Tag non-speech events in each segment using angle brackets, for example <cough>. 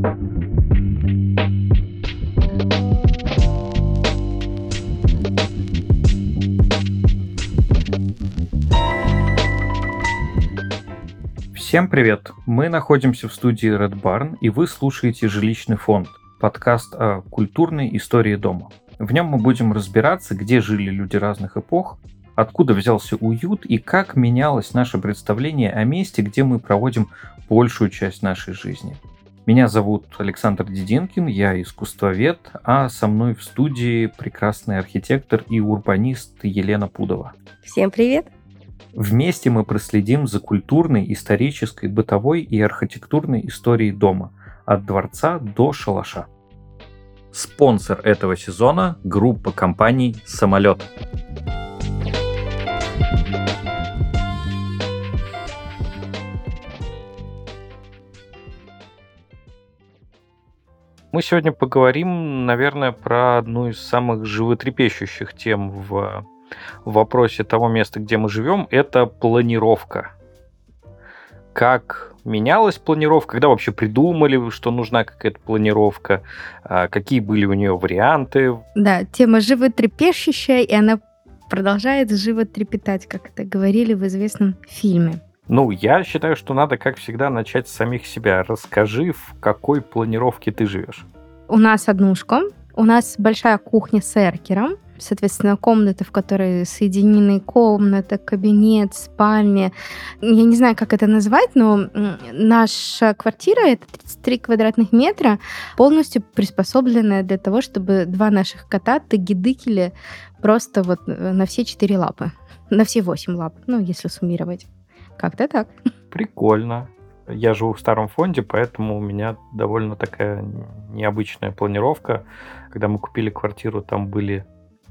Всем привет! Мы находимся в студии Red Barn, и вы слушаете «Жилищный фонд» — подкаст о культурной истории дома. В нем мы будем разбираться, где жили люди разных эпох, откуда взялся уют и как менялось наше представление о месте, где мы проводим большую часть нашей жизни. Меня зовут Александр Дединкин, я искусствовед, а со мной в студии прекрасный архитектор и урбанист Елена Пудова. Всем привет! Вместе мы проследим за культурной, исторической, бытовой и архитектурной историей дома, от дворца до шалаша. Спонсор этого сезона – группа компаний «Самолет». Мы сегодня поговорим, наверное, про одну из самых животрепещущих тем в вопросе того места, где мы живем, это планировка. Как менялась планировка, когда вообще придумали, что нужна какая-то планировка, а, какие были у нее варианты. Да, тема животрепещущая, и она продолжает животрепетать, как это говорили в известном фильме. Ну, я считаю, что надо, как всегда, начать с самих себя. Расскажи, в какой планировке ты живешь. У нас однушка, у нас большая кухня с эркером, соответственно, комнаты, в которой соединены комната, кабинет, спальня. Я не знаю, как это назвать, но наша квартира — это 33 квадратных метра, полностью приспособленная для того, чтобы два наших кота тагидыкили просто вот э, на все четыре лапы. На все восемь лап, ну, если суммировать. Как-то так. Прикольно. Я живу в старом фонде, поэтому у меня довольно такая необычная планировка. Когда мы купили квартиру, там были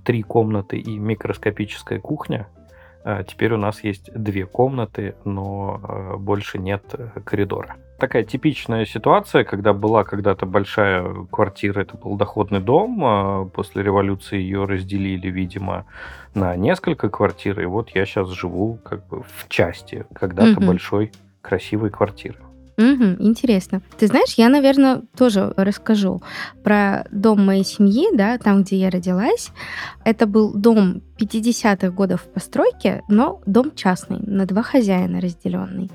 три комнаты и микроскопическая кухня. А теперь у нас есть две комнаты, но а, больше нет э, коридора. Такая типичная ситуация, когда была когда-то большая квартира, это был доходный дом, а после революции ее разделили, видимо, на несколько квартир, и вот я сейчас живу как бы в части когда-то угу. большой красивой квартиры. Угу, интересно. Ты знаешь, я, наверное, тоже расскажу про дом моей семьи, да, там, где я родилась. Это был дом 50-х годов постройки, но дом частный, на два хозяина разделенный.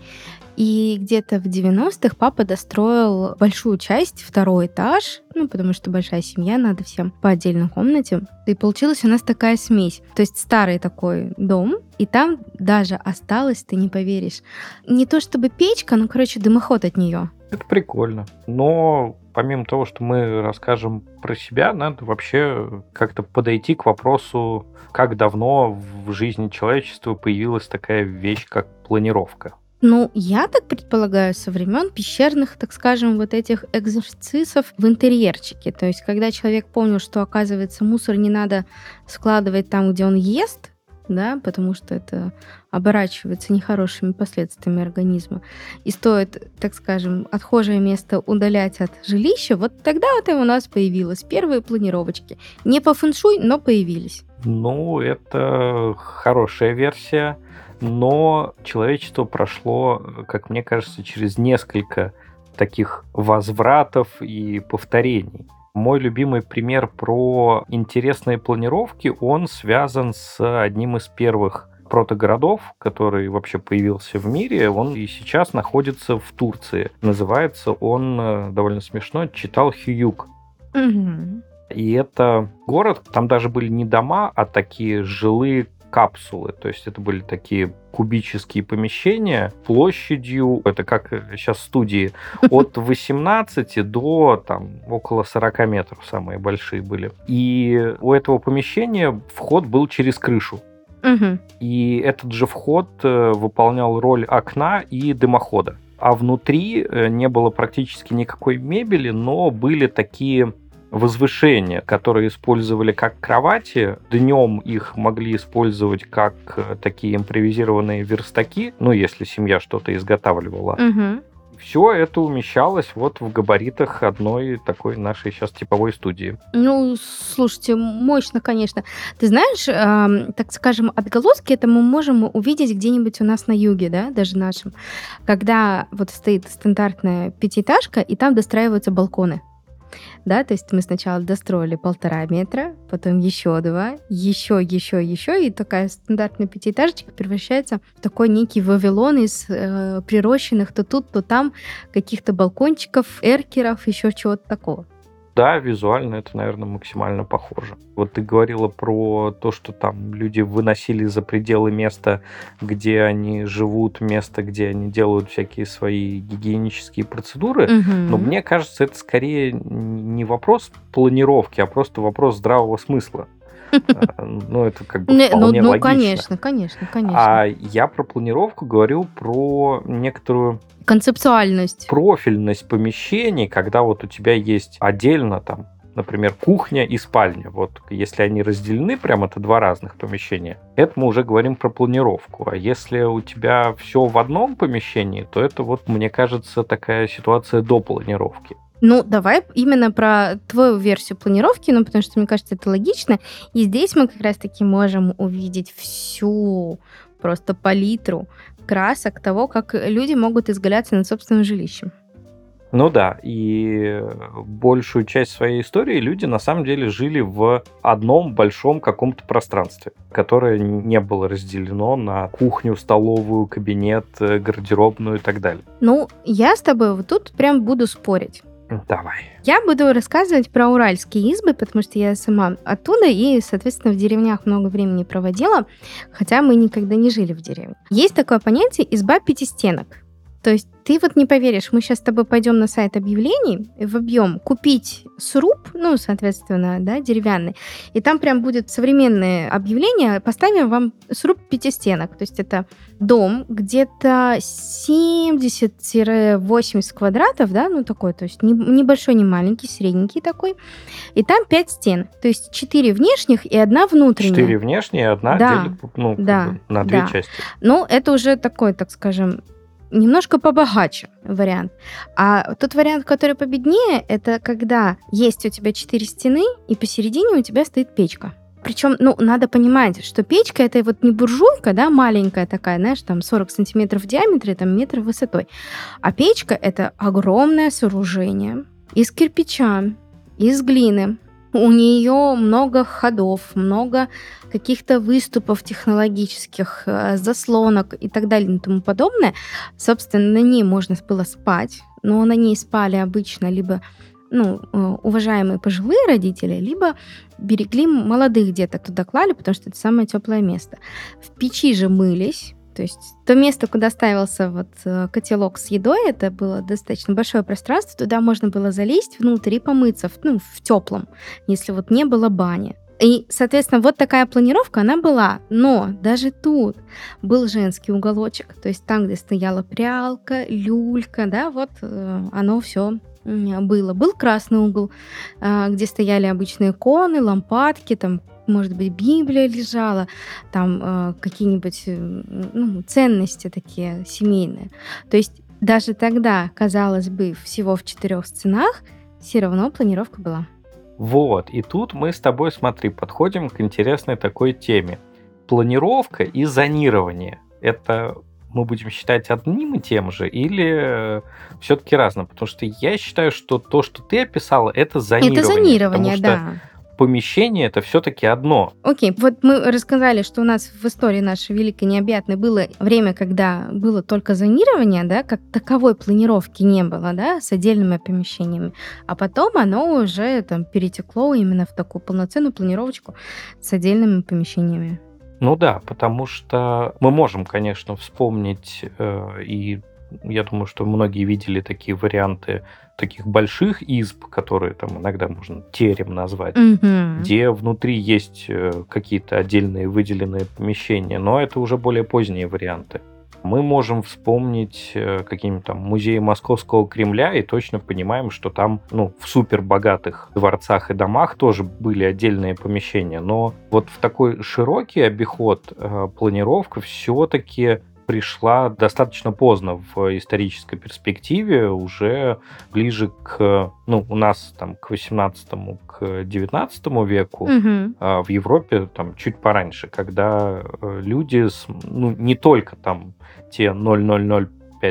И где-то в 90-х папа достроил большую часть, второй этаж, ну, потому что большая семья, надо всем по отдельной комнате. И получилась у нас такая смесь. То есть старый такой дом, и там даже осталось, ты не поверишь, не то чтобы печка, но, короче, дымоход от нее. Это прикольно. Но помимо того, что мы расскажем про себя, надо вообще как-то подойти к вопросу, как давно в жизни человечества появилась такая вещь, как планировка. Ну, я так предполагаю, со времен пещерных, так скажем, вот этих экзорцисов в интерьерчике. То есть, когда человек понял, что, оказывается, мусор не надо складывать там, где он ест, да, потому что это оборачивается нехорошими последствиями организма. И стоит, так скажем, отхожее место удалять от жилища, вот тогда вот и у нас появилось первые планировочки. Не по фэншуй, но появились. Ну, это хорошая версия но человечество прошло, как мне кажется, через несколько таких возвратов и повторений. Мой любимый пример про интересные планировки, он связан с одним из первых протогородов, который вообще появился в мире. Он и сейчас находится в Турции. Называется он э, довольно смешно «Читал Хьюк». Угу. И это город, там даже были не дома, а такие жилые капсулы. То есть это были такие кубические помещения площадью, это как сейчас студии, <laughs> от 18 до там около 40 метров самые большие были. И у этого помещения вход был через крышу. И этот же вход э, выполнял роль окна и дымохода. А внутри э, не было практически никакой мебели, но были такие возвышения, которые использовали как кровати. Днем их могли использовать как э, такие импровизированные верстаки, ну, если семья что-то изготавливала. Угу. все это умещалось вот в габаритах одной такой нашей сейчас типовой студии. Ну, слушайте, мощно, конечно. Ты знаешь, э, так скажем, отголоски это мы можем увидеть где-нибудь у нас на юге, да, даже нашем, когда вот стоит стандартная пятиэтажка, и там достраиваются балконы да, то есть мы сначала достроили полтора метра, потом еще два, еще, еще, еще, и такая стандартная пятиэтажечка превращается в такой некий Вавилон из э, прирощенных то тут, то там каких-то балкончиков, эркеров, еще чего-то такого. Да, визуально это, наверное, максимально похоже. Вот ты говорила про то, что там люди выносили за пределы места, где они живут, место, где они делают всякие свои гигиенические процедуры. Угу. Но мне кажется, это скорее не вопрос планировки, а просто вопрос здравого смысла. А, <laughs> ну, это как бы ну, вполне ну, логично. конечно, конечно, конечно. А я про планировку говорю про некоторую концептуальность. Профильность помещений, когда вот у тебя есть отдельно там например, кухня и спальня. Вот если они разделены, прям это два разных помещения, это мы уже говорим про планировку. А если у тебя все в одном помещении, то это вот, мне кажется, такая ситуация до планировки. Ну, давай именно про твою версию планировки, ну, потому что, мне кажется, это логично. И здесь мы как раз-таки можем увидеть всю просто палитру красок того, как люди могут изгаляться над собственным жилищем. Ну да, и большую часть своей истории люди на самом деле жили в одном большом каком-то пространстве, которое не было разделено на кухню, столовую, кабинет, гардеробную и так далее. Ну, я с тобой вот тут прям буду спорить. Давай. Я буду рассказывать про уральские избы, потому что я сама оттуда и, соответственно, в деревнях много времени проводила, хотя мы никогда не жили в деревне. Есть такое понятие изба пятистенок. То есть ты вот не поверишь, мы сейчас с тобой пойдем на сайт объявлений, вобьем купить сруб, ну, соответственно, да, деревянный, и там прям будет современное объявление, поставим вам сруб пятистенок, то есть это дом где-то 70-80 квадратов, да, ну такой, то есть небольшой, не маленький, средненький такой, и там 5 стен, то есть 4 внешних и одна внутренняя. 4 внешние, одна да, делит ну, да, на две да. части. Ну, это уже такой, так скажем, немножко побогаче вариант. А тот вариант, который победнее, это когда есть у тебя четыре стены, и посередине у тебя стоит печка. Причем, ну, надо понимать, что печка это вот не буржуйка, да, маленькая такая, знаешь, там 40 сантиметров в диаметре, там метр высотой. А печка это огромное сооружение из кирпича, из глины, у нее много ходов, много каких-то выступов технологических, э, заслонок и так далее и тому подобное. Собственно, на ней можно было спать, но на ней спали обычно либо ну, э, уважаемые пожилые родители, либо берегли молодых деток туда клали, потому что это самое теплое место. В печи же мылись, то есть то место, куда ставился вот э, котелок с едой, это было достаточно большое пространство, туда можно было залезть внутрь и помыться, ну, в теплом, если вот не было бани. И, соответственно, вот такая планировка, она была. Но даже тут был женский уголочек, то есть там, где стояла прялка, люлька, да, вот э, оно все было. Был красный угол, э, где стояли обычные иконы, лампадки, там может быть, Библия лежала, там э, какие-нибудь э, ну, ценности такие семейные. То есть даже тогда, казалось бы, всего в четырех сценах, все равно планировка была. Вот, и тут мы с тобой, смотри, подходим к интересной такой теме. Планировка и зонирование. Это мы будем считать одним и тем же или э, все-таки разным? Потому что я считаю, что то, что ты описала, это зонирование. Это зонирование, да помещение это все-таки одно. Окей, okay. вот мы рассказали, что у нас в истории нашей великой необъятной было время, когда было только зонирование, да, как таковой планировки не было, да, с отдельными помещениями, а потом оно уже там перетекло именно в такую полноценную планировочку с отдельными помещениями. Ну да, потому что мы можем, конечно, вспомнить э, и я думаю, что многие видели такие варианты таких больших изб, которые там иногда можно терем назвать, угу. где внутри есть э, какие-то отдельные выделенные помещения, но это уже более поздние варианты. Мы можем вспомнить э, какие-нибудь там музеи Московского Кремля и точно понимаем, что там, ну, в супер богатых дворцах и домах тоже были отдельные помещения. Но вот в такой широкий обиход э, планировка все-таки пришла достаточно поздно в исторической перспективе, уже ближе к, ну, у нас там к 18 к 19 веку, Мгм. а в Европе там чуть пораньше, когда э, люди, ну, не только там те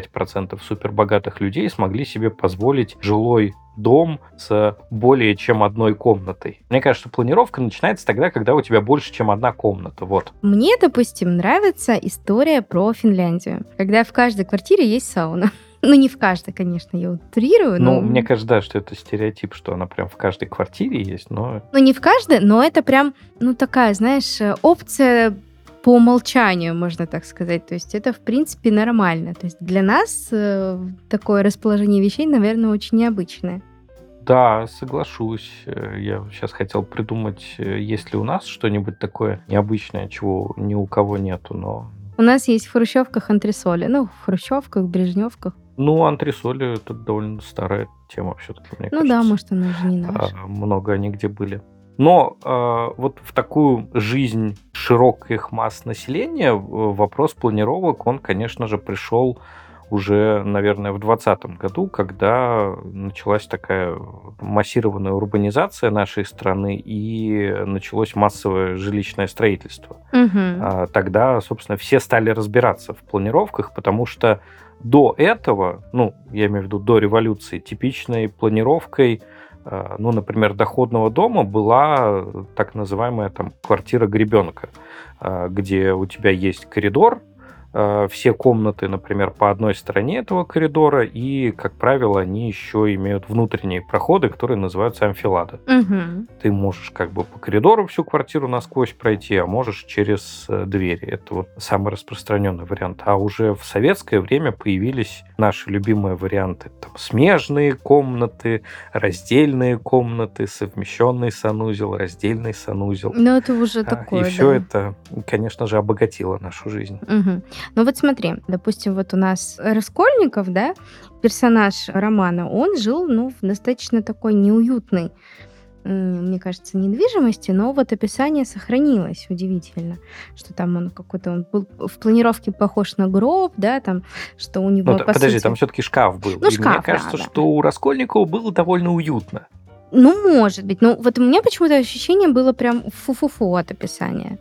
0,005% супербогатых людей смогли себе позволить жилой дом с более чем одной комнатой. Мне кажется, планировка начинается тогда, когда у тебя больше, чем одна комната. Вот. Мне, допустим, нравится история про Финляндию, когда в каждой квартире есть сауна. <laughs> Ну, не в каждой, конечно, я утрирую, но... Ну, мне кажется, да, что это стереотип, что она прям в каждой квартире есть, но Ну, не в каждой, но это прям, ну, такая, знаешь, э, опция по умолчанию, можно так сказать. То есть это, в принципе, нормально. То есть для нас э, такое расположение вещей, наверное, очень необычное. Да, соглашусь. Э, Я сейчас хотел придумать, э, есть ли у нас что-нибудь такое необычное, чего ни у кого нету, но... У нас есть в хрущевках антресоли. Ну, в хрущевках, брежневках. Ну, антресоли это довольно старая тема все-таки, мне Ну кажется. да, может, она уже не наша. А, Много они где были. Но э, вот в такую жизнь широких масс населения э, вопрос планировок, он, конечно же, пришел уже, наверное, в 2020 году, когда началась такая массированная урбанизация нашей страны и началось массовое жилищное строительство. А, Тогда, собственно, все стали разбираться в планировках, потому что до этого, ну, я имею в виду до революции, типичной планировкой, ну, например, доходного дома была так называемая там квартира гребенка, а, где у тебя есть коридор, все комнаты, например, по одной стороне этого коридора, и, как правило, они еще имеют внутренние проходы, которые называются амфилады Мгм. ты можешь как бы по коридору всю квартиру насквозь пройти, а можешь через э, двери. Это вот самый распространенный вариант. А уже в советское время появились наши любимые варианты. Там смежные комнаты, раздельные комнаты, совмещенный санузел, раздельный санузел. Ну, это уже А, такое, И все да. это, конечно же, обогатило нашу жизнь. Мгм. Ну вот смотри, допустим, вот у нас Раскольников, да, персонаж романа, он жил, ну, в достаточно такой неуютной, мне кажется, недвижимости, но вот описание сохранилось, удивительно, что там он какой-то, он был в планировке похож на гроб, да, там, что у него, Ну, по подожди, сути- там все-таки шкаф был. Ну, И шкаф, мне кажется, да, да. что у Раскольникова было довольно уютно. Ну, может быть. Ну, вот у меня почему-то ощущение было прям фу-фу-фу от описания.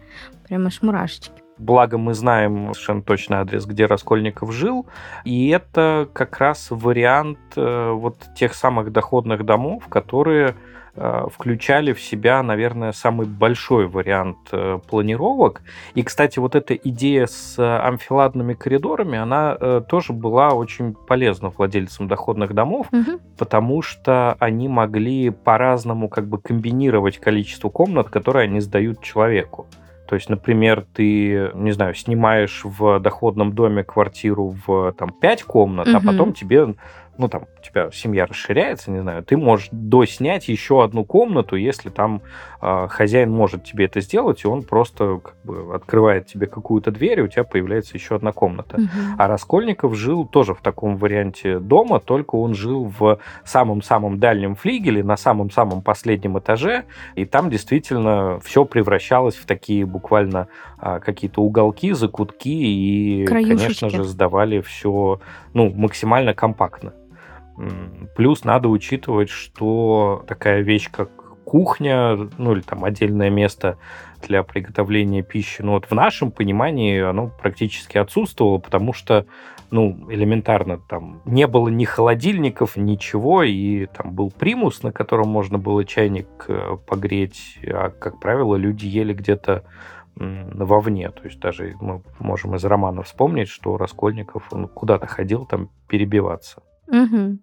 Прям аж мурашечки. Благо мы знаем совершенно точный адрес, где Раскольников жил, и это как раз вариант э, вот тех самых доходных домов, которые э, включали в себя, наверное, самый большой вариант э, планировок. И, кстати, вот эта идея с амфиладными коридорами, она тоже была очень полезна владельцам доходных домов, Мгм. потому что они могли по-разному как бы комбинировать количество комнат, которые они сдают человеку. То есть, например, ты, не знаю, снимаешь в доходном доме квартиру в там 5 комнат, а Мгм. потом тебе, ну там, у тебя семья расширяется, не знаю, ты можешь доснять еще одну комнату, если там э, хозяин может тебе это сделать, и он просто как бы открывает тебе какую-то дверь, и у тебя появляется еще одна комната. Мгм. А Раскольников жил тоже в таком варианте дома, только он жил в самом-самом дальнем флигеле, на самом-самом последнем этаже, и там действительно все превращалось в такие буквально а, какие-то уголки, закутки, и, конечно Краюшечки. же, сдавали все ну, максимально компактно. Плюс надо учитывать, что такая вещь, как кухня, ну или там отдельное место для приготовления пищи, ну вот в нашем понимании оно практически отсутствовало, потому что, ну, элементарно там не было ни холодильников, ничего, и там был примус, на котором можно было чайник э, погреть, а, как правило, люди ели где-то вовне, то есть даже мы можем из романа вспомнить, что Раскольников, он куда-то ходил там перебиваться. Мгм.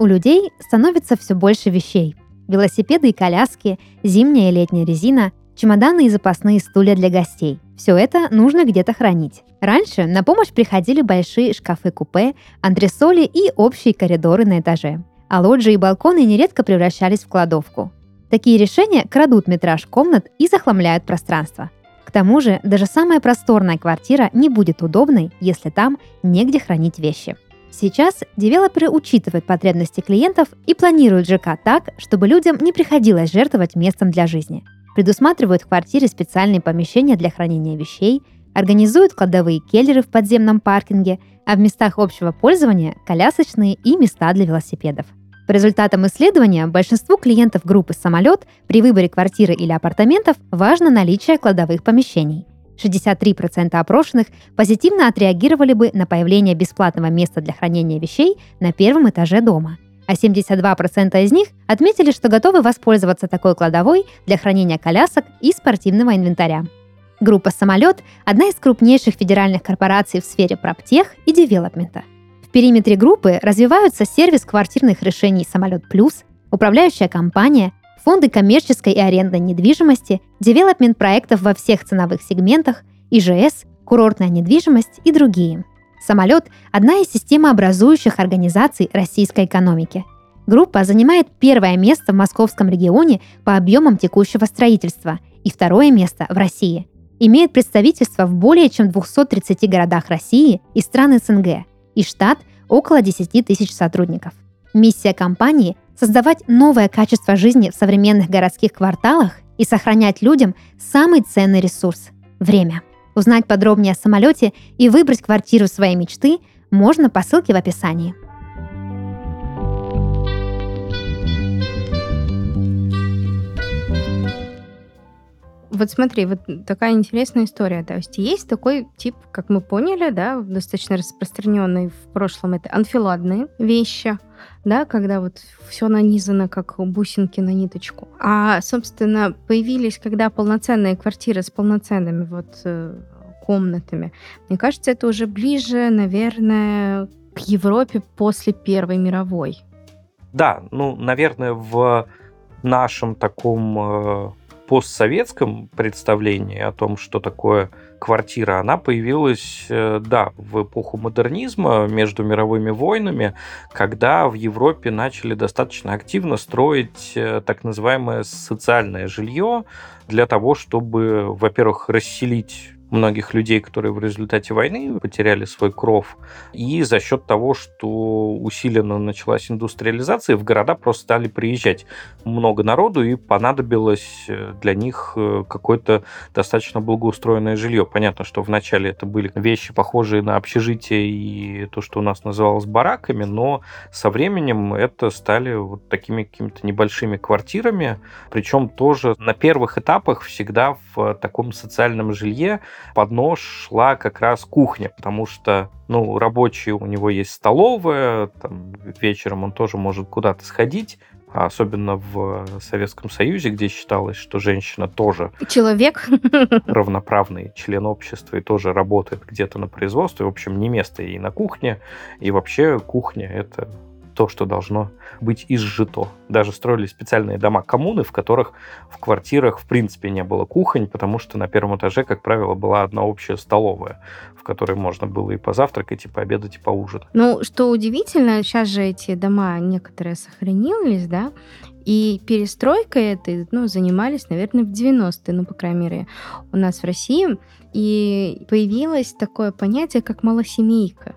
У людей становится все больше вещей. Велосипеды и коляски, зимняя и летняя резина, чемоданы и запасные стулья для гостей. Все это нужно где-то хранить. Раньше на помощь приходили большие шкафы-купе, антресоли и общие коридоры на этаже. А лоджии и балконы нередко превращались в кладовку. Такие решения крадут метраж комнат и захламляют пространство. К тому же, даже самая просторная квартира не будет удобной, если там негде хранить вещи. Сейчас девелоперы учитывают потребности клиентов и планируют ЖК так, чтобы людям не приходилось жертвовать местом для жизни. предусматривают в квартире специальные помещения для хранения вещей, организуют кладовые келлеры в подземном паркинге, а в местах общего пользования – колясочные и места для велосипедов. По результатам исследования, большинству клиентов группы «Самолет» при выборе квартиры или апартаментов важно наличие кладовых помещений. 63% опрошенных позитивно отреагировали бы на появление бесплатного места для хранения вещей на первом этаже дома. А 72% из них отметили, что готовы воспользоваться такой кладовой для хранения колясок и спортивного инвентаря. Группа «Самолет» – одна из крупнейших федеральных корпораций в сфере проптех и девелопмента. Периметре группы развиваются сервис квартирных решений «Самолет Плюс», управляющая компания, фонды коммерческой и арендной недвижимости, девелопмент проектов во всех ценовых сегментах, ИЖС, курортная недвижимость и другие. «Самолет» – одна из системообразующих организаций российской экономики. Группа занимает первое место в московском регионе по объемам текущего строительства и второе место в России – имеет представительство в более чем 230 городах России и стран СНГ, и штат около 10 тысяч сотрудников. Миссия компании – создавать новое качество жизни в современных городских кварталах и сохранять людям самый ценный ресурс – время. Узнать подробнее о самолете и выбрать квартиру своей мечты можно по ссылке в описании. Вот смотри, вот такая интересная история. То есть есть такой тип, как мы поняли, да, достаточно распространенный в прошлом, это анфиладные вещи, да, когда вот все нанизано как бусинки на ниточку. А, собственно, появились, когда полноценные квартиры с полноценными вот э, комнатами. Мне кажется, это уже ближе, наверное, к Европе после Первой мировой. Да, ну, наверное, в нашем таком э, постсоветском представлении о том, что такое квартира, она появилась, э, да, в эпоху модернизма между мировыми войнами, когда в Европе начали достаточно активно строить э, так называемое социальное жилье для того, чтобы, во-первых, расселить многих людей, которые в результате войны потеряли свой кров. И за счет того, что усиленно началась индустриализация, в города просто стали приезжать много народу, и понадобилось э, для них э, какое-то достаточно благоустроенное жилье. Понятно, что вначале это были вещи, похожие на общежитие и то, что у нас называлось бараками, но со временем это стали вот такими какими-то небольшими квартирами, причем тоже на первых этапах всегда в таком социальном жилье под нож шла как раз кухня, потому что, ну, рабочий у него есть столовая, там, вечером он тоже может куда-то сходить, особенно в Советском Союзе, где считалось, что женщина тоже человек, <laughs> равноправный член общества и тоже работает где-то на производстве. В общем, не место ей на кухне. И вообще кухня — это то, что должно быть изжито. Даже строили специальные дома коммуны, в которых в квартирах в принципе не было кухонь, потому что на первом этаже, как правило, была одна общая столовая, в которой можно было и позавтракать, и пообедать, и поужинать. Ну, что удивительно, сейчас же эти дома некоторые сохранились, да, и перестройкой этой ну, занимались, наверное, в 90-е, ну, по крайней мере, у нас в России. И появилось такое понятие, как малосемейка.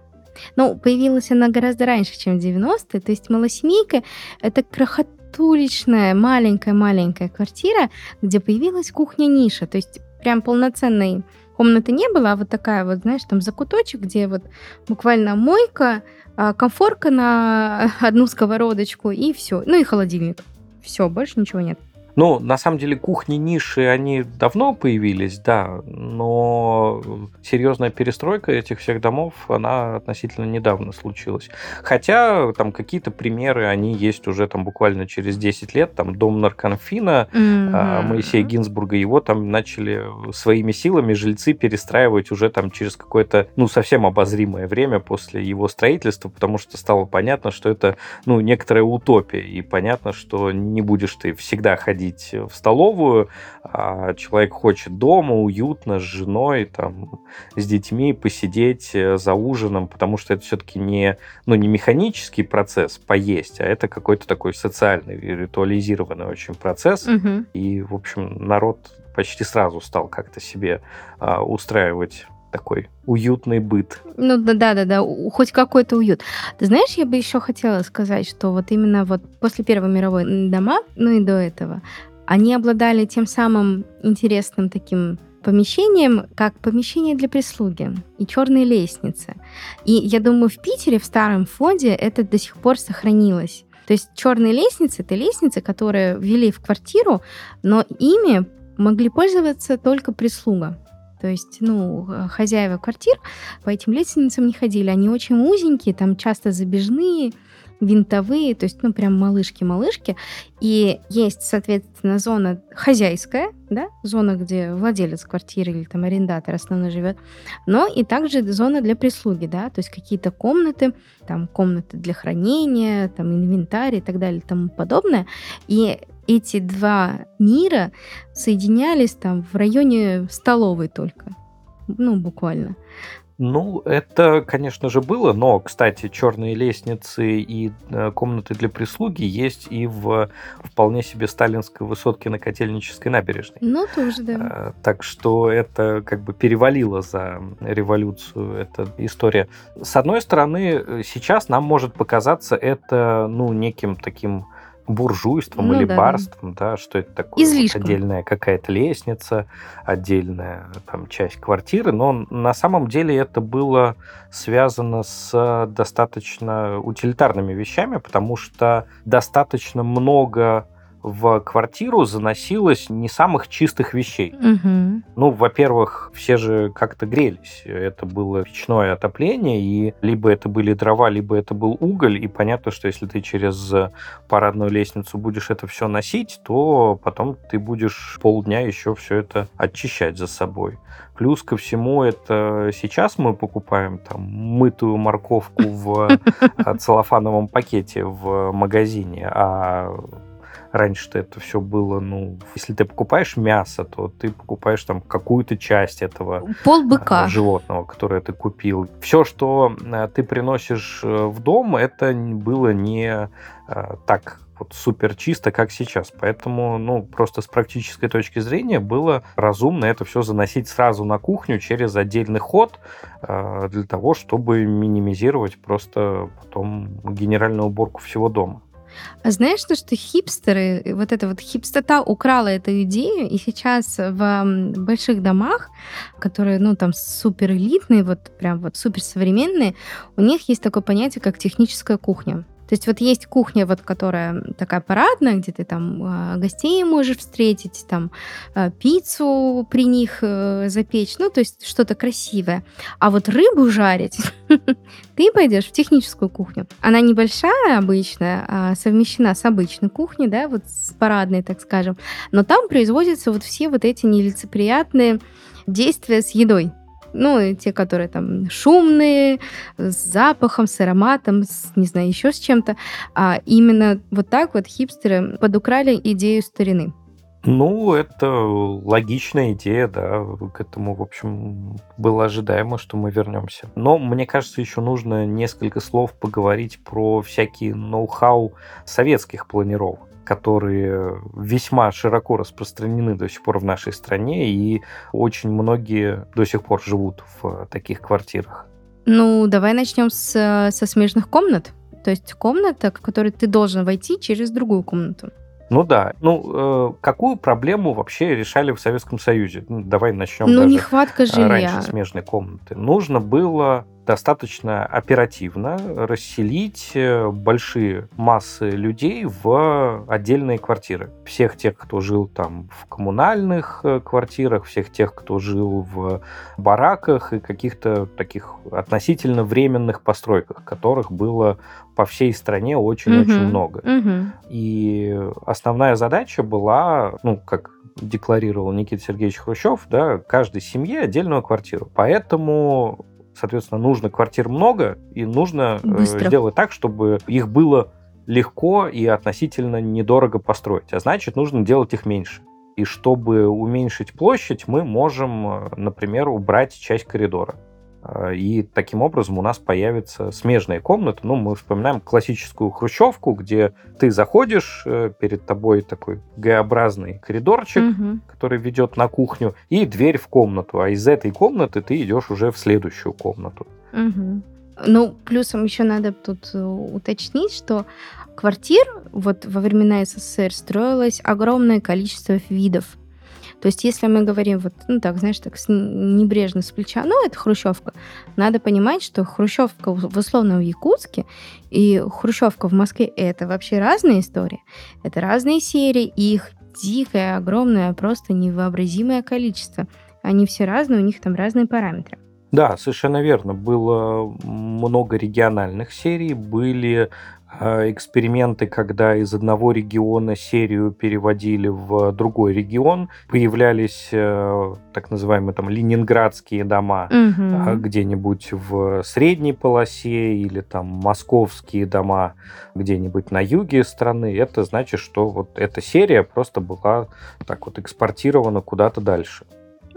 Ну, появилась она гораздо раньше, чем в 90-е. То есть малосемейка — это крохотуличная маленькая-маленькая квартира, где появилась кухня-ниша. То есть прям полноценной комнаты не было, а вот такая вот, знаешь, там закуточек, где вот буквально мойка, а, комфорка на <laughs> одну сковородочку и все. Ну и холодильник. Все, больше ничего нет. Ну, на самом деле, кухни-ниши, они давно появились, да, но серьезная перестройка этих всех домов, она относительно недавно случилась. Хотя там какие-то примеры, они есть уже там буквально через 10 лет, там дом нарконфина mm-hmm. Моисея Гинзбурга, его там начали своими силами жильцы перестраивать уже там через какое-то, ну, совсем обозримое время после его строительства, потому что стало понятно, что это, ну, некоторая утопия, и понятно, что не будешь ты всегда ходить ходить в столовую, а человек хочет дома, уютно, с женой, там, с детьми посидеть э, за ужином, потому что это все-таки не, ну, не механический процесс поесть, а это какой-то такой социальный, ритуализированный очень процесс. Угу. И, в общем, народ почти сразу стал как-то себе а, устраивать такой уютный быт. Ну да, да, да, да, хоть какой-то уют. Ты знаешь, я бы еще хотела сказать, что вот именно вот после Первой мировой дома, ну и до этого, они обладали тем самым интересным таким помещением, как помещение для прислуги и черные лестницы. И я думаю, в Питере, в старом фонде, это до сих пор сохранилось. То есть черные лестницы — это лестницы, которые ввели в квартиру, но ими могли пользоваться только прислуга. То есть, ну, хозяева квартир по этим лестницам не ходили. Они очень узенькие, там часто забежные, винтовые, то есть, ну, прям малышки-малышки. И есть, соответственно, зона хозяйская, да, зона, где владелец квартиры или там арендатор основной живет, но и также зона для прислуги, да, то есть какие-то комнаты, там комнаты для хранения, там инвентарь и так далее и тому подобное. И эти два мира соединялись там в районе столовой только. Ну, буквально. Ну, это, конечно же, было, но, кстати, черные лестницы и э, комнаты для прислуги есть и в вполне себе сталинской высотке на Котельнической набережной. Ну, тоже, да. Э, так что это как бы перевалило за революцию эта история. С одной стороны, э, сейчас нам может показаться это, ну, неким таким буржуйством ну, или да. барством, да, что это такое? Излишком. Вот отдельная какая-то лестница, отдельная там часть квартиры, но на самом деле это было связано с достаточно утилитарными вещами, потому что достаточно много в квартиру заносилось не самых чистых вещей. Угу. Ну, во-первых, все же как-то грелись. Это было печное отопление, и либо это были дрова, либо это был уголь. И понятно, что если ты через парадную лестницу будешь это все носить, то потом ты будешь полдня еще все это очищать за собой. Плюс ко всему, это сейчас мы покупаем там мытую морковку в <laughs> целлофановом пакете в магазине, а раньше-то это все было, ну, если ты покупаешь мясо, то ты покупаешь там какую-то часть этого Пол быка. Э, животного, которое ты купил. Все, что э, ты приносишь э, в дом, это было не так вот супер чисто, как сейчас. Поэтому, ну, просто с практической точки зрения было разумно это все заносить сразу на кухню через отдельный ход для того, чтобы минимизировать просто потом генеральную уборку всего дома. А знаешь, что, что хипстеры, вот эта вот хипстота украла эту идею, и сейчас в больших домах, которые, ну, там, супер элитные, вот прям вот супер современные, у них есть такое понятие, как техническая кухня. То есть вот есть кухня, вот, которая такая парадная, где ты там а, гостей можешь встретить, там а, пиццу при них э, запечь, ну, то есть что-то красивое. А вот рыбу жарить, <laughs> ты пойдешь в техническую кухню. Она небольшая обычная, а совмещена с обычной кухней, да, вот с парадной, так скажем. Но там производятся вот все вот эти нелицеприятные действия с едой. Ну, те, которые там шумные, с запахом, с ароматом, с, не знаю, еще с чем-то. А именно вот так вот хипстеры подукрали идею старины. Ну, это логичная идея, да. К этому, в общем, было ожидаемо, что мы вернемся. Но мне кажется, еще нужно несколько слов поговорить про всякие ноу-хау советских планировок которые весьма широко распространены до сих пор в нашей стране, и очень многие до сих пор живут в таких квартирах. Ну, давай начнем с, со смежных комнат. То есть комната, в которой ты должен войти через другую комнату. Ну да. Ну, э, какую проблему вообще решали в Советском Союзе? Ну, давай начнем ну, даже нехватка жилья. раньше смежной комнаты. Нужно было достаточно оперативно расселить э, большие массы людей в отдельные квартиры. Всех тех, кто жил там в коммунальных э, квартирах, всех тех, кто жил в бараках и каких-то таких относительно временных постройках, которых было по всей стране очень-очень угу, много. Угу. И основная задача была, ну, как декларировал Никита Сергеевич Хрущев, да, каждой семье отдельную квартиру. Поэтому соответственно, нужно квартир много, и нужно э, Быстро. сделать так, чтобы их было легко и относительно недорого построить. А значит, нужно делать их меньше. И чтобы уменьшить площадь, мы можем, э, например, убрать часть коридора. А, и таким образом у нас появятся смежные комнаты. Ну, мы вспоминаем классическую хрущевку, где ты заходишь, э, перед тобой такой Г-образный коридорчик, угу. который ведет на кухню, и дверь в комнату. А из этой комнаты ты идешь уже в следующую комнату. Угу. Ну, плюсом еще надо тут э, уточнить, что квартир вот во времена СССР строилось огромное количество видов. То есть, если мы говорим вот, ну так, знаешь, так небрежно с плеча, ну, это хрущевка, надо понимать, что хрущевка в условном Якутске и хрущевка в Москве — это вообще разные истории. Это разные серии, и их дикое, огромное, просто невообразимое количество. Они все разные, у них там разные параметры. Да, совершенно верно. Было много региональных серий, были эксперименты, когда из одного региона серию переводили в другой регион, появлялись э, так называемые там ленинградские дома угу. где-нибудь в средней полосе или там московские дома где-нибудь на юге страны. Это значит, что вот эта серия просто была так вот экспортирована куда-то дальше.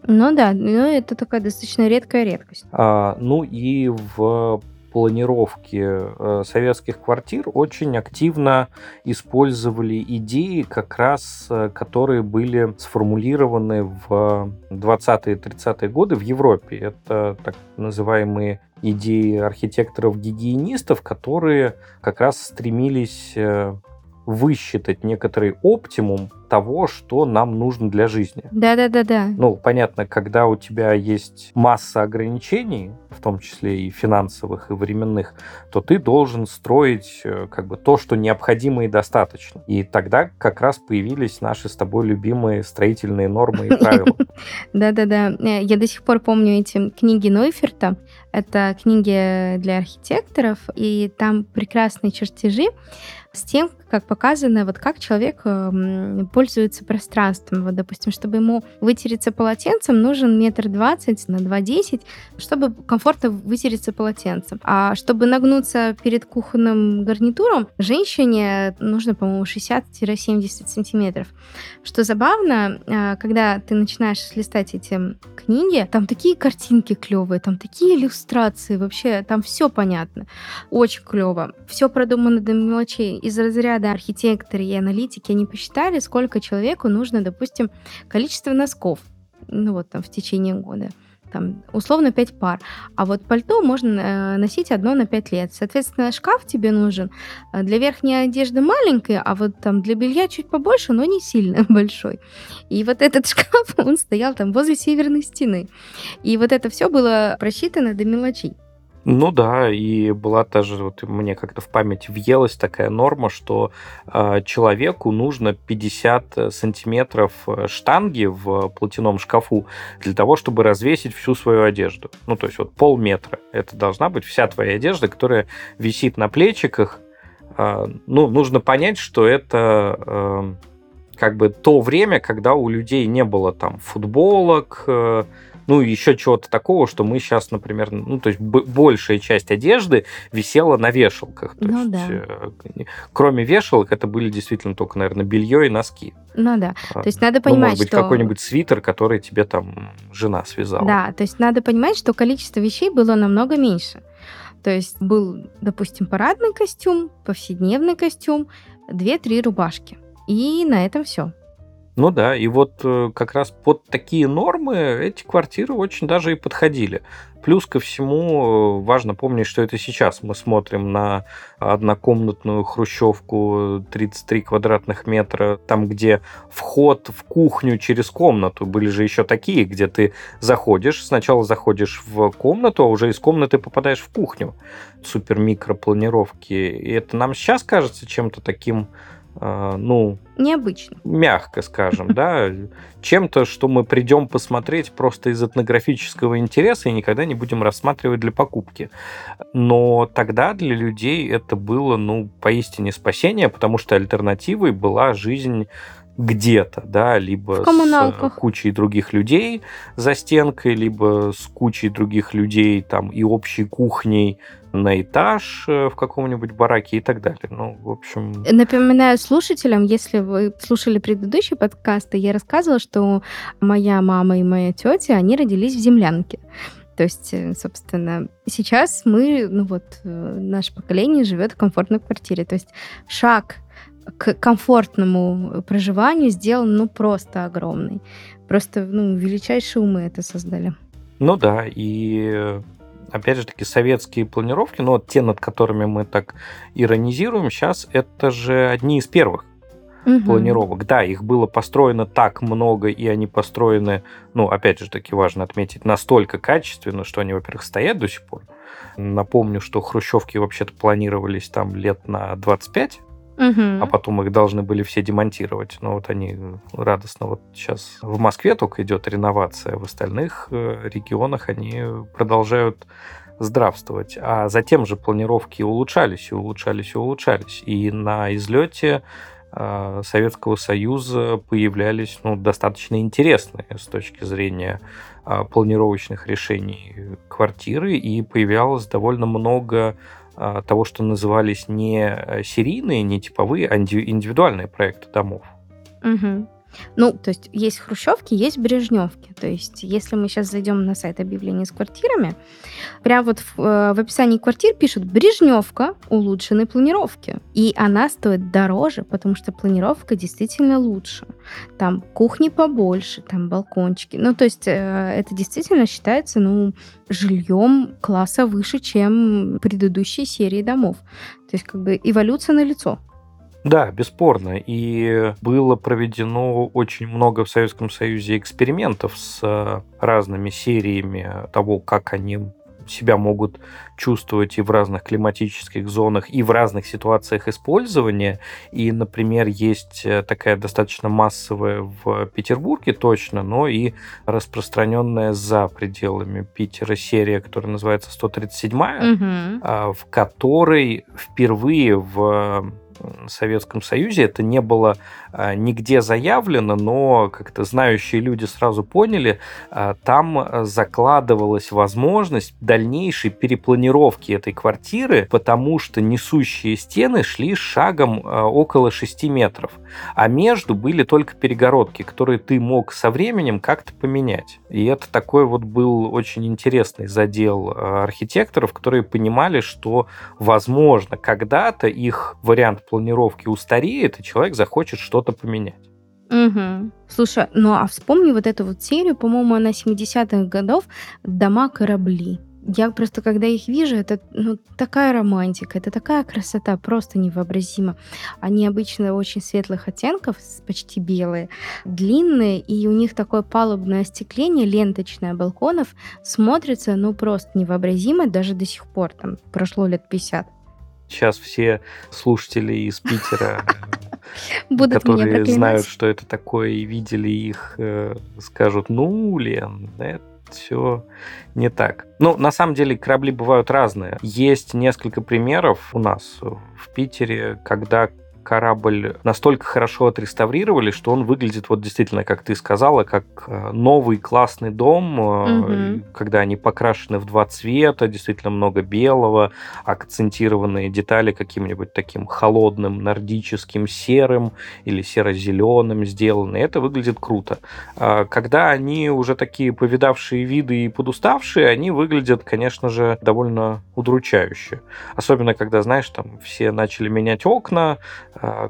Ну да, но это такая достаточно редкая редкость. А, ну и в планировке э, советских квартир очень активно использовали идеи, как раз э, которые были сформулированы в 20-30-е годы в Европе. Это так называемые идеи архитекторов-гигиенистов, которые как раз стремились э, высчитать некоторый оптимум того, что нам нужно для жизни. Да-да-да-да. Ну, понятно, когда у тебя есть масса ограничений, в том числе и финансовых, и временных, то ты должен строить э, как бы то, что необходимо и достаточно. И тогда как раз появились наши с тобой любимые строительные нормы и правила. <laughs> Да-да-да. Э, я до сих пор помню эти книги Нойферта. Это книги для архитекторов, и там прекрасные чертежи с тем, как показано, вот как человек эм, пользуется пространством. Вот, допустим, чтобы ему вытереться полотенцем, нужен метр двадцать на два десять, чтобы комфортно вытереться полотенцем. А чтобы нагнуться перед кухонным гарнитуром, женщине нужно, по-моему, 60-70 сантиметров. Что забавно, э, когда ты начинаешь листать эти книги, там такие картинки клевые, там такие иллюстрации, вообще там все понятно. Очень клево. Все продумано до мелочей. Из разряда архитекторы и аналитики, они посчитали, сколько человеку нужно, допустим, количество носков, ну вот там в течение года там, условно 5 пар. А вот пальто можно э, носить одно на 5 лет. Соответственно, шкаф тебе нужен э, для верхней одежды маленький, а вот там для белья чуть побольше, но не сильно <laughs> большой. И вот этот <laughs> шкаф, он стоял там возле северной стены. И вот это все было просчитано до мелочей. Ну да, и была тоже, вот мне как-то в память въелась такая норма, что э, человеку нужно 50 сантиметров э, штанги в платяном шкафу для того, чтобы развесить всю свою одежду. Ну, то есть вот полметра. Это должна быть вся твоя одежда, которая висит на плечиках. Э, ну, нужно понять, что это... Э, как бы то время, когда у людей не было там футболок, э, ну, еще чего-то такого, что мы сейчас, например, ну, то есть большая часть одежды висела на вешалках. То ну, есть, да. э, кроме вешалок, это были действительно только, наверное, белье и носки. Ну да. А, то есть надо понимать, ну, может быть, что... какой-нибудь свитер, который тебе там жена связала. Да, то есть надо понимать, что количество вещей было намного меньше. То есть был, допустим, парадный костюм, повседневный костюм, две-три рубашки. И на этом все. Ну да, и вот э, как раз под такие нормы эти квартиры очень даже и подходили. Плюс ко всему э, важно помнить, что это сейчас мы смотрим на однокомнатную хрущевку 33 квадратных метра, там, где вход в кухню через комнату. Были же еще такие, где ты заходишь, сначала заходишь в комнату, а уже из комнаты попадаешь в кухню. Супер-микропланировки. И это нам сейчас кажется чем-то таким ну... Необычно. Мягко скажем, да. <laughs> Чем-то, что мы придем посмотреть просто из этнографического интереса и никогда не будем рассматривать для покупки. Но тогда для людей это было, ну, поистине спасение, потому что альтернативой была жизнь где-то, да, либо с кучей других людей за стенкой, либо с кучей других людей там и общей кухней, на этаж э, в каком-нибудь бараке и так далее. Ну, в общем... Напоминаю слушателям, если вы слушали предыдущие подкасты, я рассказывала, что моя мама и моя тетя, они родились в землянке. То есть, э, собственно, сейчас мы, ну вот, э, наше поколение живет в комфортной квартире. То есть шаг к комфортному проживанию сделан, ну, просто огромный. Просто, ну, величайшие умы это создали. Ну да, и опять же таки, советские планировки, но вот те, над которыми мы так иронизируем сейчас, это же одни из первых угу. планировок. Да, их было построено так много, и они построены, ну, опять же таки важно отметить, настолько качественно, что они, во-первых, стоят до сих пор. Напомню, что хрущевки вообще-то планировались там лет на 25, а потом их должны были все демонтировать. Но вот они радостно вот сейчас в Москве только идет реновация, в остальных э, регионах они продолжают здравствовать. А затем же планировки улучшались и улучшались и улучшались. И на излете э, Советского Союза появлялись ну, достаточно интересные с точки зрения э, планировочных решений квартиры, и появлялось довольно много а, того, что назывались не э, серийные, не типовые, а индивидуальные проекты домов. Угу. Ну, то есть есть хрущевки, есть брежневки. То есть если мы сейчас зайдем на сайт объявлений с квартирами, прям вот в, э, в описании квартир пишут брежневка улучшенной планировки. И она стоит дороже, потому что планировка действительно лучше. Там кухни побольше, там балкончики. Ну, то есть э, это действительно считается, ну, жильем класса выше, чем предыдущие серии домов. То есть как бы эволюция на лицо. Да, бесспорно. И было проведено очень много в Советском Союзе экспериментов с э, разными сериями того, как они себя могут чувствовать и в разных климатических зонах, и в разных ситуациях использования. И, например, есть э, такая достаточно массовая в Петербурге точно, но и распространенная за пределами Питера серия, которая называется 137, угу. в которой впервые в Советском Союзе. Это не было а, нигде заявлено, но как-то знающие люди сразу поняли, а, там закладывалась возможность дальнейшей перепланировки этой квартиры, потому что несущие стены шли шагом а, около 6 метров, а между были только перегородки, которые ты мог со временем как-то поменять. И это такой вот был очень интересный задел архитекторов, которые понимали, что, возможно, когда-то их вариант планировки устареет, и человек захочет что-то поменять. Угу. Слушай, ну а вспомни вот эту вот серию, по-моему, она 70-х годов «Дома-корабли». Я просто, когда их вижу, это ну, такая романтика, это такая красота, просто невообразимо. Они обычно очень светлых оттенков, почти белые, длинные, и у них такое палубное остекление, ленточное балконов, смотрится, ну, просто невообразимо даже до сих пор, там, прошло лет 50. Сейчас все слушатели из Питера, <laughs> Будут которые знают, что это такое и видели их, э, скажут, ну, Лен, это все не так. Ну, на самом деле, корабли бывают разные. Есть несколько примеров у нас в Питере, когда корабль настолько хорошо отреставрировали, что он выглядит вот действительно, как ты сказала, как э, новый классный дом, угу. когда они покрашены в два цвета, действительно много белого, акцентированные детали каким-нибудь таким холодным нордическим серым или серо-зеленым сделаны. Это выглядит круто. А когда они уже такие повидавшие виды и подуставшие, они выглядят, конечно же, довольно удручающе. Особенно, когда, знаешь, там все начали менять окна,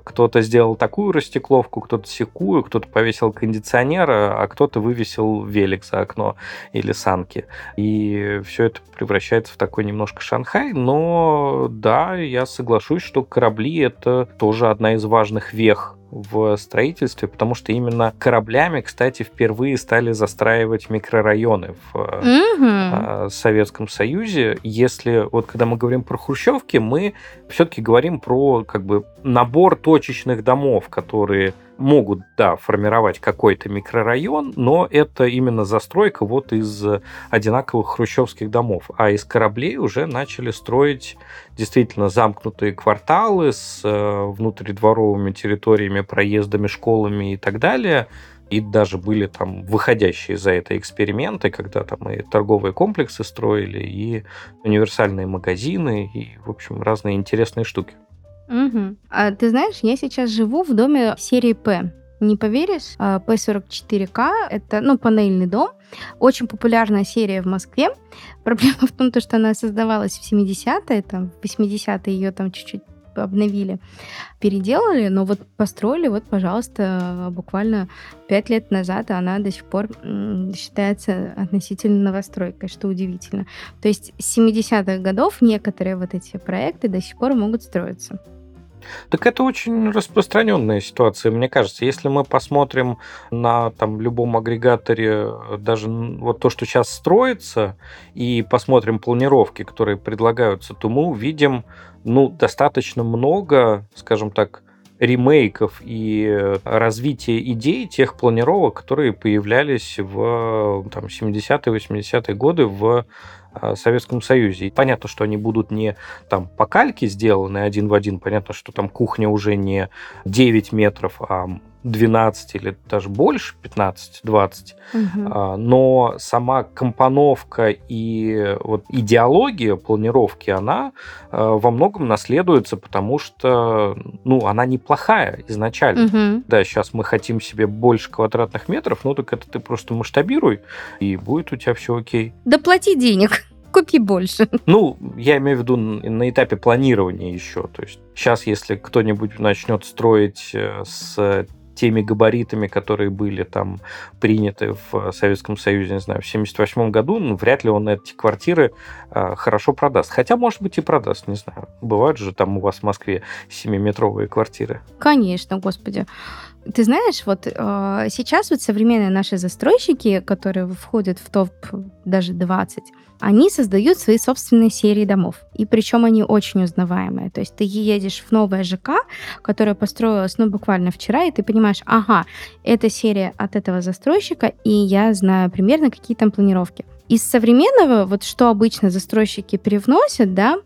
кто-то сделал такую растекловку, кто-то секую, кто-то повесил кондиционер, а кто-то вывесил велик за окно или санки. И все это превращается в такой немножко Шанхай. Но да, я соглашусь, что корабли это тоже одна из важных вех в строительстве, потому что именно кораблями, кстати, впервые стали застраивать микрорайоны в mm-hmm. Советском Союзе. Если вот когда мы говорим про хрущевки, мы все-таки говорим про как бы набор точечных домов, которые могут, да, формировать какой-то микрорайон, но это именно застройка вот из одинаковых хрущевских домов. А из кораблей уже начали строить действительно замкнутые кварталы с э, внутридворовыми территориями, проездами, школами и так далее. И даже были там выходящие за это эксперименты, когда там и торговые комплексы строили, и универсальные магазины, и, в общем, разные интересные штуки. Угу. А ты знаешь, я сейчас живу в доме серии П. Не поверишь, P44K а, — это, ну, панельный дом, очень популярная серия в Москве. <laughs> Проблема в том, что она создавалась в 70-е, там, в 80-е ее там чуть-чуть обновили, переделали, но вот построили, вот, пожалуйста, буквально пять лет назад, а она до сих пор считается относительно новостройкой, что удивительно. То есть с 70-х годов некоторые вот эти проекты до сих пор могут строиться. Так это очень распространенная ситуация, мне кажется. Если мы посмотрим на там, любом агрегаторе, даже вот то, что сейчас строится, и посмотрим планировки, которые предлагаются, то мы увидим ну, достаточно много, скажем так, ремейков и развития идей тех планировок, которые появлялись в там, 70-е, 80-е годы в Э, Советском Союзе. понятно, что они будут не там по кальке сделаны один в один, понятно, что там кухня уже не 9 метров, а 12 или даже больше, 15-20, угу. но сама компоновка и вот идеология планировки, она а, во многом наследуется, потому что ну, она неплохая изначально. Угу. Да, сейчас мы хотим себе больше квадратных метров, ну так это ты просто масштабируй, и будет у тебя все окей. Да плати денег <laughs> купи больше. Ну, я имею в виду на этапе планирования еще. То есть сейчас, если кто-нибудь начнет строить э, с теми габаритами, которые были там приняты в Советском Союзе, не знаю, в 78 году, ну, вряд ли он эти квартиры э, хорошо продаст. Хотя, может быть, и продаст, не знаю. Бывают же там у вас в Москве 7-метровые квартиры. Конечно, господи. Ты знаешь, вот э, сейчас вот современные наши застройщики, которые входят в топ даже 20, они создают свои собственные серии домов. И причем они очень узнаваемые. То есть ты едешь в новое ЖК, которое построилось, ну, буквально вчера, и ты понимаешь, ага, это серия от этого застройщика, и я знаю примерно, какие там планировки. Из современного, вот что обычно застройщики привносят, да,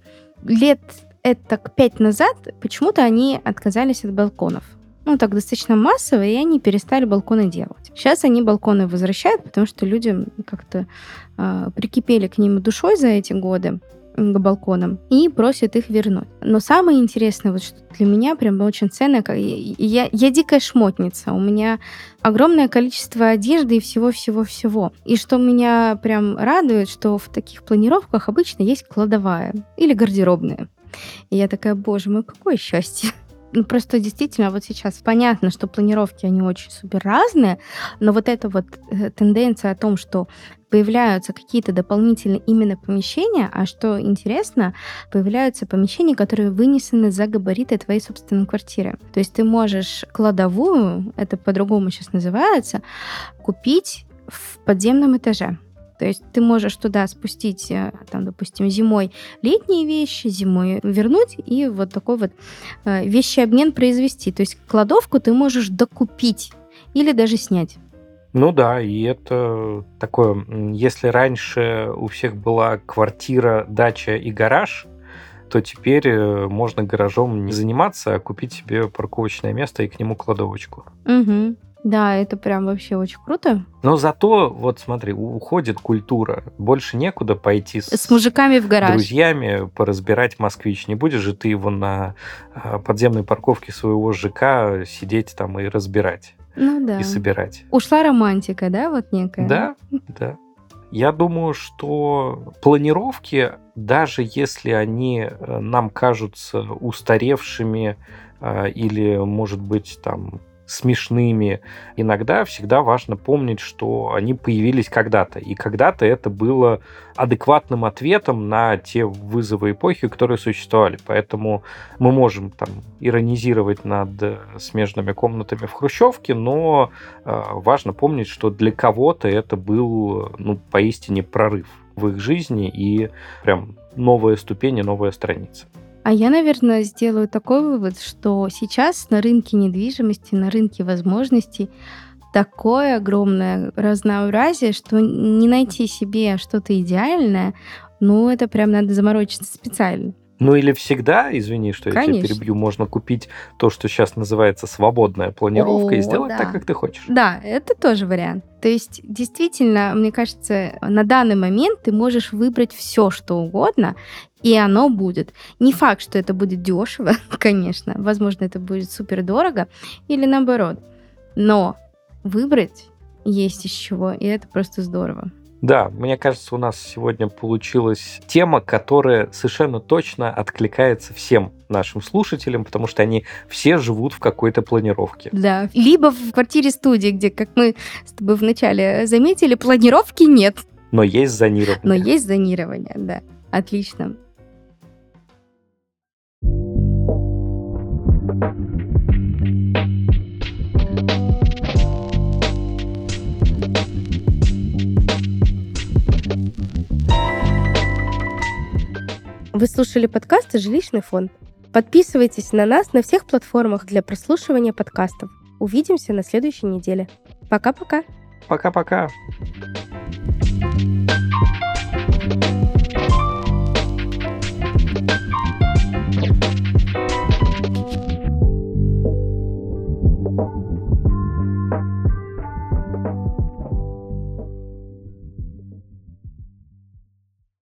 лет это пять назад почему-то они отказались от балконов ну, так достаточно массово, и они перестали балконы делать. Сейчас они балконы возвращают, потому что люди как-то э, прикипели к ним душой за эти годы к балконам и просят их вернуть. Но самое интересное, вот что для меня прям очень ценно, я, я дикая шмотница, у меня огромное количество одежды и всего-всего-всего. И что меня прям радует, что в таких планировках обычно есть кладовая или гардеробная. И я такая, боже мой, какое счастье. Ну, просто действительно вот сейчас понятно, что планировки, они очень супер разные, но вот эта вот э, тенденция о том, что появляются какие-то дополнительные именно помещения, а что интересно, появляются помещения, которые вынесены за габариты твоей собственной квартиры. То есть ты можешь кладовую, это по-другому сейчас называется, купить в подземном этаже. То есть ты можешь туда спустить, э, там, допустим, зимой летние вещи, зимой вернуть и вот такой вот э, вещеобмен произвести. То есть кладовку ты можешь докупить или даже снять. Ну да, и это такое, если раньше у всех была квартира, дача и гараж, то теперь э, можно гаражом не заниматься, а купить себе парковочное место и к нему кладовочку. Угу. Да, это прям вообще очень круто. Но зато, вот смотри, уходит культура. Больше некуда пойти с, с мужиками в гараж. друзьями поразбирать москвич. Не будешь же ты его на а, подземной парковке своего ЖК сидеть там и разбирать. Ну да. И собирать. Ушла романтика, да, вот некая? Да, да. Я думаю, что планировки, даже если они э, нам кажутся устаревшими а, или, может быть, там смешными. Иногда всегда важно помнить, что они появились когда-то. И когда-то это было адекватным ответом на те вызовы эпохи, которые существовали. Поэтому мы можем там иронизировать над смежными комнатами в Хрущевке, но э, важно помнить, что для кого-то это был ну, поистине прорыв в их жизни и прям новая ступень и новая страница. А я, наверное, сделаю такой вывод, что сейчас на рынке недвижимости, на рынке возможностей такое огромное разнообразие, что не найти себе что-то идеальное, ну, это прям надо заморочиться специально. Ну или всегда, извини, что Конечно. я тебя перебью, можно купить то, что сейчас называется свободная планировка, О, и сделать да. так, как ты хочешь. Да, это тоже вариант. То есть, действительно, мне кажется, на данный момент ты можешь выбрать все, что угодно, и оно будет. Не факт, что это будет дешево, <laughs> конечно. Возможно, это будет супер дорого или наоборот. Но выбрать есть из чего, и это просто здорово. Да, мне кажется, у нас сегодня получилась тема, которая совершенно точно откликается всем нашим слушателям, потому что они все живут в какой-то планировке. Да. Либо в квартире-студии, где, как мы с тобой вначале заметили, планировки нет. Но есть зонирование. Но есть зонирование, да. Отлично. Вы слушали подкасты «Жилищный фонд». Подписывайтесь на нас на всех платформах для прослушивания подкастов. Увидимся на следующей неделе. Пока-пока. Пока-пока. thank you